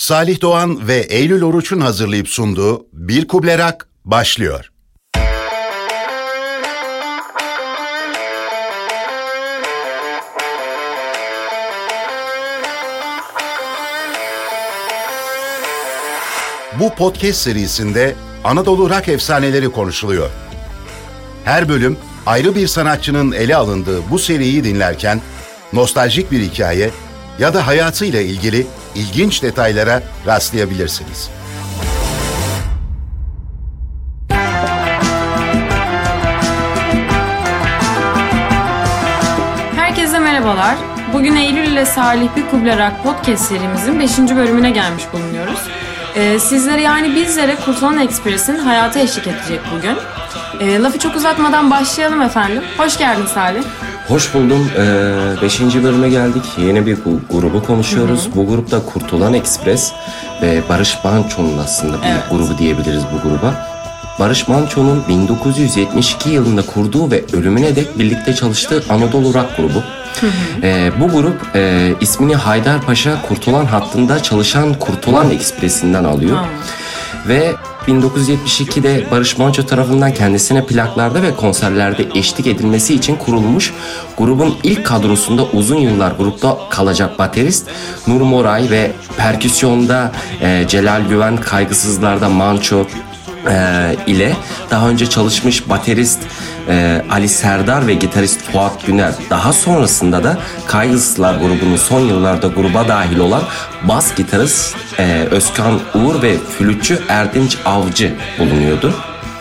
Salih Doğan ve Eylül Oruç'un hazırlayıp sunduğu Bir Kublerak başlıyor. Bu podcast serisinde Anadolu rock efsaneleri konuşuluyor. Her bölüm ayrı bir sanatçının ele alındığı bu seriyi dinlerken nostaljik bir hikaye ya da hayatıyla ilgili ilginç detaylara rastlayabilirsiniz. Herkese merhabalar. Bugün Eylül ile Salih Bir Kublarak podcast serimizin 5. bölümüne gelmiş bulunuyoruz. Ee, sizlere yani bizlere Kurtulan Ekspres'in hayata eşlik edecek bugün. Ee, lafı çok uzatmadan başlayalım efendim. Hoş geldin Salih. Hoş buldum. Ee, beşinci bölüme geldik. Yeni bir grubu konuşuyoruz. Bu grupta Kurtulan Ekspres ve Barış Manço'nun aslında bir Evet. grubu diyebiliriz bu gruba. Barış Manço'nun 1972 yılında kurduğu ve ölümüne dek birlikte çalıştığı Anadolu Rock grubu. Ee, bu grup e, ismini Haydarpaşa Kurtulan hattında çalışan Kurtulan Ekspresi'nden alıyor. Ve 1972'de Barış Manço tarafından kendisine plaklarda ve konserlerde eşlik edilmesi için kurulmuş grubun ilk kadrosunda uzun yıllar grupta kalacak baterist Nur Moray ve perküsyonda e, Celal Güven, kaygısızlarda Manço e, ile daha önce çalışmış baterist e, Ali Serdar ve gitarist Fuat Güner daha sonrasında da Kaygısızlar grubunun son yıllarda gruba dahil olan bas gitarist e, Özkan Uğur ve flütçü Erdinç Avcı bulunuyordu.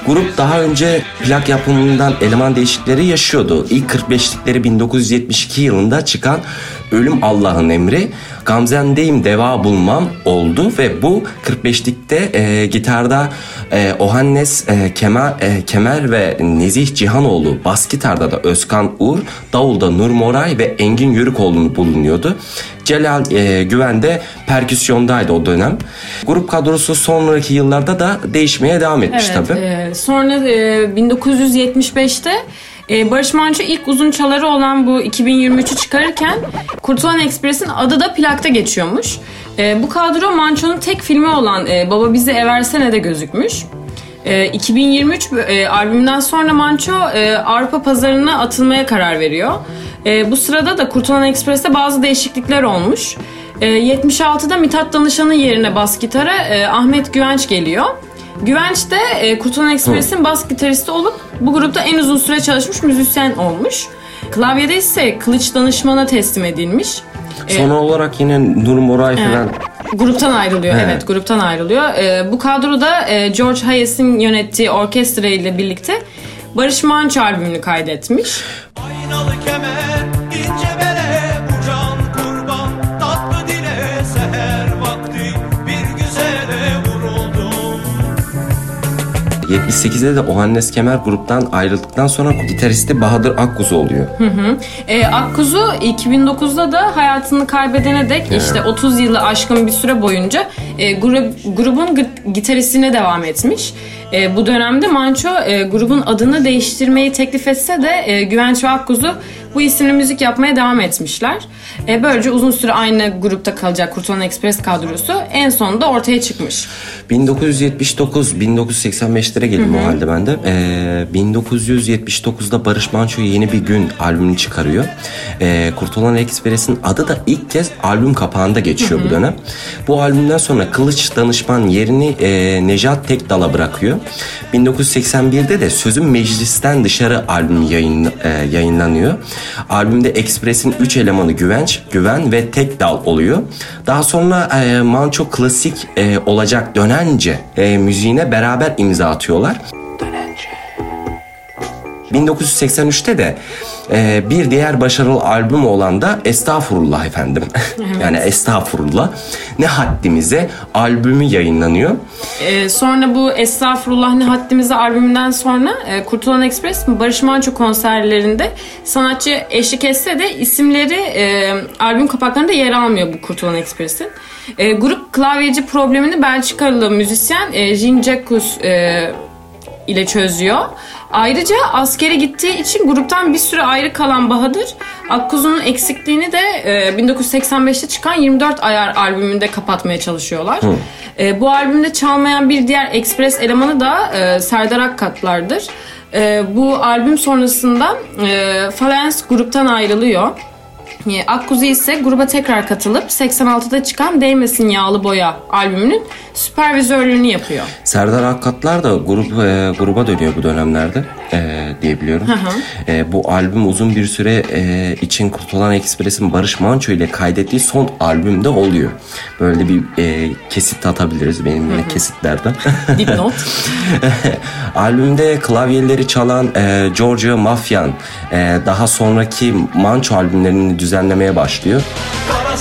Grup daha önce plak yapımından eleman değişiklikleri yaşıyordu. İlk 45'likleri 1972 yılında çıkan Ölüm Allah'ın Emri, Gamzen'deyim deva bulmam oldu ve bu 45'likte e, gitarda e, Ohannes e, Kemer, e, Kemer ve Nezih Cihanoğlu, bas gitarda da Özkan Uğur, davulda Nur Moray ve Engin Yörükoğlu bulunuyordu. Celal e, Güven de perküsyondaydı o dönem. Grup kadrosu sonraki yıllarda da değişmeye devam etmiş Evet. tabii. e, sonra e, 1975'te e, Barış Manço ilk uzun çaları olan bu 2023'ü çıkarırken Kurtulan Ekspres'in adı da plakta geçiyormuş. E, bu kadro Manço'nun tek filmi olan e, Baba Bizi Eversene de gözükmüş. E, 2023 e, albümünden sonra Manço e, Avrupa pazarına atılmaya karar veriyor. E, bu sırada da Kurtulan Ekspres'te bazı değişiklikler olmuş. E, 76'da Mithat Danışan'ın yerine bas gitara e, Ahmet Güvenç geliyor. Güvenç de e, Kurtulan Ekspres'in bas gitaristi olup bu grupta en uzun süre çalışmış müzisyen olmuş. Klavyede ise Kılıç Danışman'a teslim edilmiş. E, Son olarak yine Nur Moray falan Gruptan ayrılıyor evet, Evet. gruptan ayrılıyor. Ee, bu kadroda e, George Hayes'in yönettiği orkestra ile birlikte Barış Manço albümünü kaydetmiş. Aynalı kemer, 78'de de Ohannes Kemer gruptan ayrıldıktan sonra gitaristi Bahadır Akkuzu oluyor. Ee, Akkuzu 2009'da da hayatını kaybedene dek işte 30 yılı aşkın bir süre boyunca e, grup, grubun gitaristine devam etmiş. E, bu dönemde Manço e, grubun adını değiştirmeyi teklif etse de e, Güvenç ve Akkuzu bu isimli müzik yapmaya devam etmişler. E, böylece uzun süre aynı grupta kalacak Kurtulan Express kadrosu en sonunda ortaya çıkmış. 1979-1985'lere geldim o halde ben de. Ee, 1979'da Barış Manço yeni bir gün albümünü çıkarıyor. Ee, Kurtulan Ekspres'in adı da ilk kez albüm kapağında geçiyor bu dönem. Bu albümden sonra Kılıç Danışman yerini e, Nejat Tekdal'a bırakıyor. 1981'de de Sözüm Meclis'ten Dışarı albüm yayın, e, yayınlanıyor. Albümde Ekspres'in 3 elemanı Güvenç, Güven ve Tekdal oluyor. Daha sonra e, Manço klasik e, olacak Dönence e, müziğine beraber imza atıyorlar. 1983'te de e, bir diğer başarılı albüm olan da Estağfurullah efendim. yani Estağfurullah. Ne haddimize albümü yayınlanıyor. Ee, sonra bu Estağfurullah ne haddimize albümünden sonra e, Kurtulan Express Barış Manço konserlerinde sanatçı eşlik etse de isimleri e, albüm kapaklarında yer almıyor bu Kurtulan Express'in. E, grup klavyeci problemini Belçikalı müzisyen e, Jean Jacques e, ile çözüyor. Ayrıca askere gittiği için gruptan bir süre ayrı kalan Bahadır Akkuzu'nun eksikliğini de e, 1985'te çıkan 24 Ayar albümünde kapatmaya çalışıyorlar. E, bu albümde çalmayan bir diğer Express elemanı da e, Serdar Akkatlar'dır. E, bu albüm sonrasında e, Falens gruptan ayrılıyor. E, Akkuzu ise gruba tekrar katılıp 86'da çıkan Değmesin Yağlı Boya albümünün süpervizörlüğünü yapıyor. Serdar Akkatlar da grup e, gruba dönüyor bu dönemlerde e, diyebiliyorum. E, bu albüm uzun bir süre e, için Kurtulan Ekspres'in Barış Manço ile kaydettiği son albümde oluyor. Böyle bir e, kesit atabiliriz benim yine kesitlerden. Dipnot. Albümde klavyeleri çalan e, Giorgio Mafyan e, daha sonraki Manço albümlerini düzenlemeye başlıyor. Kara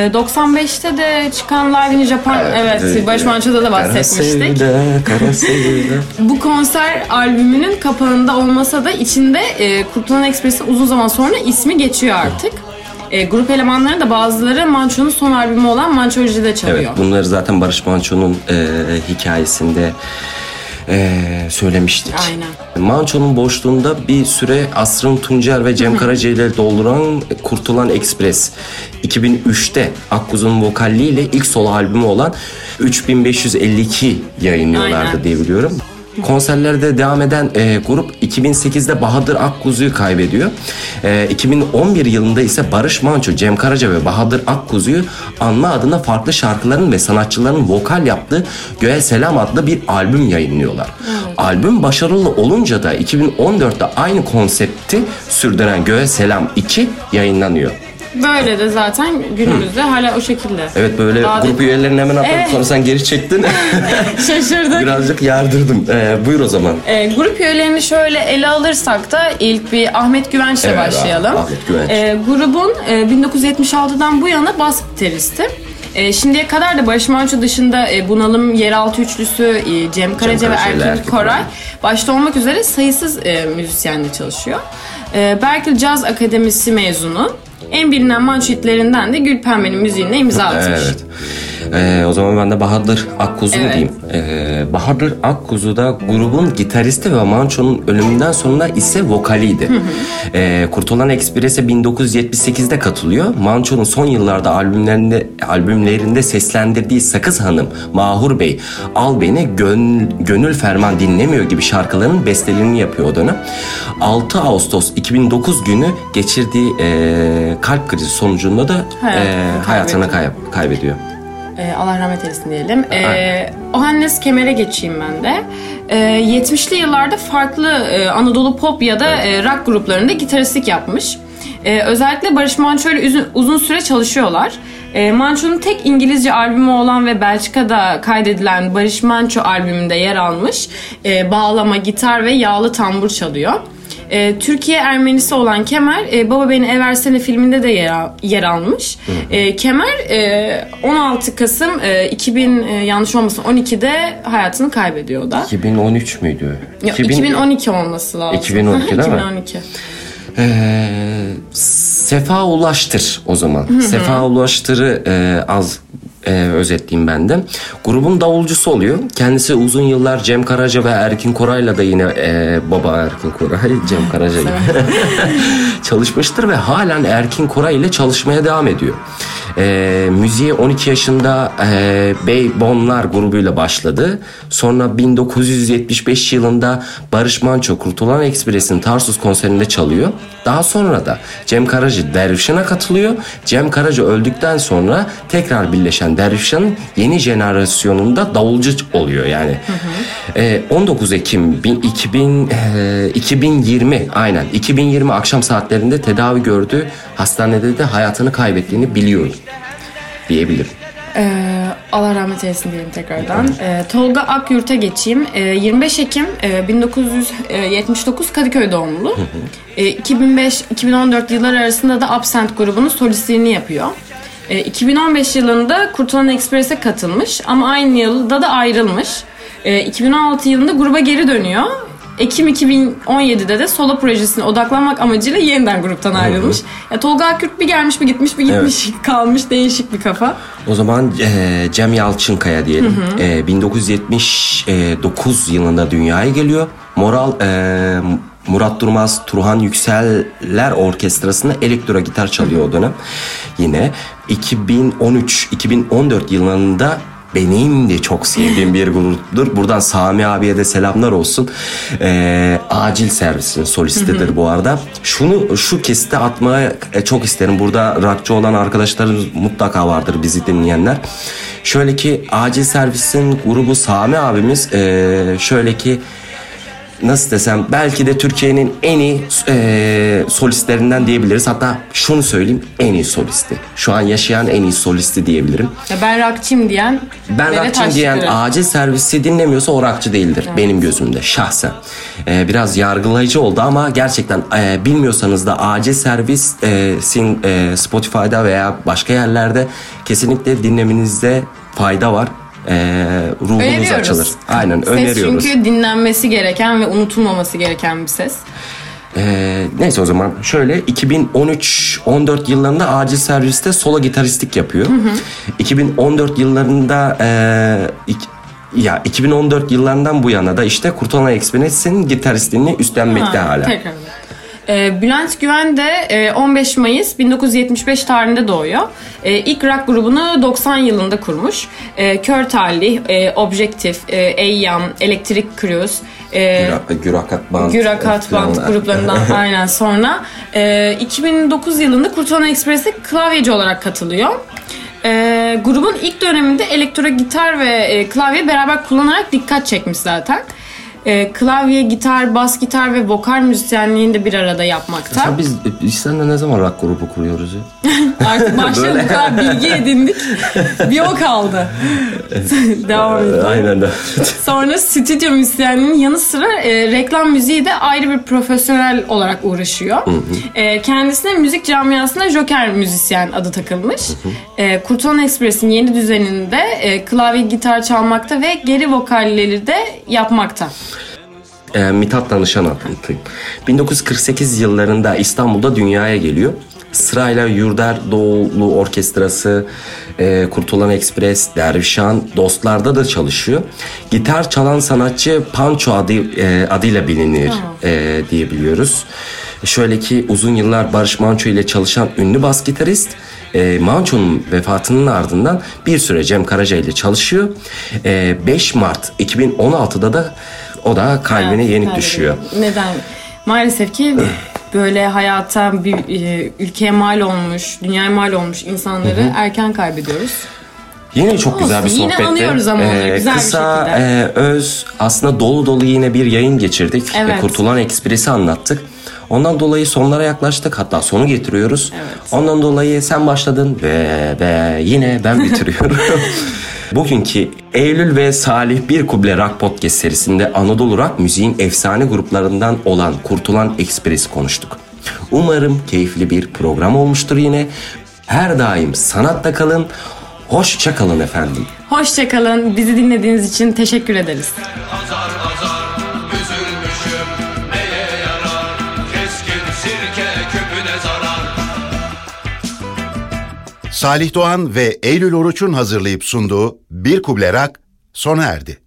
ki E, 95'te de çıkan Live in Japan evet, Evet, Barış Manço'da da bahsetmiştik. Kara sevda, kara sevda. Bu konser albümünün kapağında olmasa da içinde e, Kurtulan Ekspres'in uzun zaman sonra ismi geçiyor artık. E, grup elemanları da bazıları Manço'nun son albümü olan Manço'cu'da çalıyor. Evet bunları zaten Barış Manço'nun e, hikayesinde e, söylemiştik. Aynen. Manço'nun boşluğunda bir süre Asrın Tuncer ve Cem Karaca ile dolduran Kurtulan Ekspres 2003'te Akkuzu'nun vokalliğiyle ilk solo albümü olan 3552 yayınlıyorlardı Aynen. diye biliyorum. Konserlerde devam eden e, grup 2008'de Bahadır Akkuzu'yu kaybediyor. E, 2011 yılında ise Barış Manço, Cem Karaca ve Bahadır Akkuzu'yu anma adına farklı şarkıların ve sanatçıların vokal yaptığı Göğe Selam adlı bir albüm yayınlıyorlar. Albüm başarılı olunca da 2014'te aynı konsepti sürdüren Göğe Selam 2 yayınlanıyor. Böyle de zaten günümüzde hala o şekilde. Evet böyle Daha da- grup üyelerini hemen atladık Evet. sonra sen geri çektin. Şaşırdık. Birazcık yardırdım. E, buyur o zaman. E, grup üyelerini şöyle ele alırsak da ilk bir Ahmet Güvenç'le Evet, başlayalım. Ah- Ahmet Güvenç. E, grubun e, 1976'dan bu yana bas gitaristi. E, şimdiye kadar da Barış Manço dışında e, Bunalım Yeraltı Üçlüsü, e, Cem Karaca ve Karaca ile Erkin Erkin Koray başta olmak üzere sayısız e, müzisyenle çalışıyor. E, Berkeley Caz Akademisi mezunu. En bilinen Manço hitlerinden de Gülpembe'nin müziğine imza atmış. Evet. Ee, o zaman ben de Bahadır Akkuzu Evet. diyeyim? Ee, Bahadır Akkuzu da grubun gitaristi ve Manço'nun ölümünden sonra ise vokaliydi. Ee, Kurtulan Ekspres'e 1978'de katılıyor. Manço'nun son yıllarda albümlerinde albümlerinde seslendirdiği Sakız Hanım, Mahur Bey, Al Beni, Gön- Gönül Ferman Dinlemiyor gibi şarkıların bestelerini yapıyor o dönem. 6 Ağustos 2009 günü geçirdiği e, kalp krizi sonucunda da Hayatını e, hayatını kay- kaybediyor. Ee, Allah rahmet eylesin diyelim. Ee. Ohannes Kemer'e geçeyim ben de. Ee, 70'li yıllarda farklı e, Anadolu pop ya da e, rock gruplarında gitaristlik yapmış. Ee, özellikle Barış Manço ile uzun, uzun süre çalışıyorlar. Ee, Manço'nun tek İngilizce albümü olan ve Belçika'da kaydedilen Barış Manço albümünde yer almış. Ee, bağlama, gitar ve yağlı tambur çalıyor. Ee, Türkiye Ermenisi olan Kemer e, Baba Beni Eversene filminde de yer, al- yer almış. Ee, Kemer e, 16 Kasım e, 2000 e, yanlış olmasın 12'de hayatını kaybediyor o da. 2013 müydü? Yok, 2000 2012 olması lazım. 2012 değil mi? 2012. Ee, Sefa Ulaştır o zaman. Sefa Ulaştır'ı e, az e, özetleyeyim ben de. Grubun davulcusu oluyor. Kendisi uzun yıllar Cem Karaca ve Erkin Koray'la da yine e, baba Erkin Koray, Cem Karaca ile çalışmıştır ve halen Erkin Koray ile çalışmaya devam ediyor. E, müziğe 12 yaşında e, Bey Bonlar grubuyla başladı. Sonra 1975 yılında Barış Manço Kurtulan Ekspres'in Tarsus konserinde çalıyor. Daha sonra da Cem Karaca Dervişan'a katılıyor. Cem Karaca öldükten sonra tekrar birleşen Dervişan'ın yeni jenerasyonunda davulcu oluyor yani. E, 19 Ekim bin- 2000, e, 2020 aynen 2020 akşam saatlerinde tedavi gördü. Hastanede de hayatını kaybettiğini biliyorum diyebilirim. Ee, Allah rahmet eylesin diyelim tekrardan. Ee, Tolga Akyurt'a geçeyim. Ee, 25 Ekim e, 1979 Kadıköy doğumlu. Ee, 2005-2014 yılları arasında da Absent grubunun solistliğini yapıyor. Ee, 2015 yılında Kurtulan Ekspres'e katılmış ama aynı yılda da ayrılmış. Ee, 2016 yılında gruba geri dönüyor. Ekim 2017'de de solo projesine odaklanmak amacıyla yeniden gruptan ayrılmış. Ya Tolga Akkürt bir gelmiş bir gitmiş bir gitmiş kalmış değişik bir kafa. O zaman e, Cem Yalçınkaya diyelim. E, 1979 yılında dünyaya geliyor. Moral e, Murat Durmaz, Turhan Yükseller Orkestrası'nda elektro gitar çalıyor o dönem. Yine 2013-2014 yıllarında benim de çok sevdiğim bir gruptur. Buradan Sami abiye de selamlar olsun. Ee, acil servisin solistidir bu arada. Şunu şu kesite atmaya e, çok isterim. Burada rockçı olan arkadaşlarımız mutlaka vardır bizi dinleyenler. Şöyle ki acil servisin grubu Sami abimiz e, şöyle ki nasıl desem belki de Türkiye'nin en iyi e, solistlerinden diyebiliriz. Hatta şunu söyleyeyim en iyi solisti. Şu an yaşayan en iyi solisti diyebilirim. Ya ben rockçıyım diyen Ben rockçıyım diyen acil servisi dinlemiyorsa o rockçı değildir benim gözümde şahsen. Ee, biraz yargılayıcı oldu ama gerçekten e, bilmiyorsanız da acil servisin e, Spotify'da veya başka yerlerde kesinlikle dinlemenizde fayda var. E, ruhunuz Öneriyoruz. açılır. Aynen Ses öneriyoruz. çünkü dinlenmesi gereken ve unutulmaması gereken bir ses. Ee, neyse o zaman şöyle 2013-14 yıllarında acil serviste solo gitaristlik yapıyor. 2014 yıllarında e, ik- ya 2014 yıllarından bu yana da işte Kurtulan Express'in gitaristliğini üstlenmekte Ha, hala. Tekrar. Ee, Bülent Güven de e, 15 Mayıs 1975 tarihinde doğuyor. E, ilk rock grubunu 90 yılında kurmuş. E, Kör Talih, e, Objektif, e, Eyyam, Elektrik Cruise, e, Güra- Gürakat Band. Gürakat Band gruplarından aynen sonra. E, 2009 yılında Kurtulan Express'e klavyeci olarak katılıyor. E, grubun ilk döneminde elektro gitar ve e, klavye beraber kullanarak dikkat çekmiş zaten. E, klavye, gitar, bas gitar ve vokal müzisyenliğini de bir arada yapmakta. Ya biz, biz seninle ne zaman rock grubu kuruyoruz ya? Artık başladık kadar bilgi edindik. Bir o kaldı. Devam edelim. Aynen de. Sonra stüdyo müzisyenliğinin yanı sıra e, reklam müziği de ayrı bir profesyonel olarak uğraşıyor. E, kendisine müzik camiasında Joker müzisyen adı takılmış. E, Kurtulan Express'in yeni düzeninde e, klavye gitar çalmakta ve geri vokalleri de yapmakta. E, Mithat Danışan anlatayım. 1948 yıllarında İstanbul'da dünyaya geliyor. Sırayla Yurder Doğulu Orkestrası, e, Kurtulan Ekspres, Dervişan, Dostlar'da da çalışıyor. Gitar çalan sanatçı Pancho adı, e, adıyla bilinir e, diyebiliyoruz. Şöyle ki uzun yıllar Barış Manço ile çalışan ünlü bas gitarist e, Manço'nun vefatının ardından bir süre Cem Karaca ile çalışıyor. E, 5 Mart 2016'da da o da kalbine yenik Kaybediyor. düşüyor. Neden? Maalesef ki böyle hayata bir e, ülkeye mal olmuş, dünyaya mal olmuş insanları erken kaybediyoruz. Yine çok güzel bir Olsun, yine sohbetti. anıyoruz ama onları güzel bir kısa, şekilde. e, öz, aslında dolu dolu yine bir yayın geçirdik. Evet. E, Kurtulan Ekspresi anlattık. Ondan dolayı sonlara yaklaştık. Hatta sonu getiriyoruz. Ondan dolayı sen başladın ve, ve yine ben bitiriyorum. Bugünkü Eylül ve Salih Bir Kuble Rock Podcast serisinde Anadolu Rock müziğin efsane gruplarından olan Kurtulan Ekspres konuştuk. Umarım keyifli bir program olmuştur yine. Her daim sanatta kalın. Hoşça kalın efendim. Hoşçakalın. Bizi dinlediğiniz için teşekkür ederiz. Salih Doğan ve Eylül Oruç'un hazırlayıp sunduğu Bir Kuble Rock sona erdi.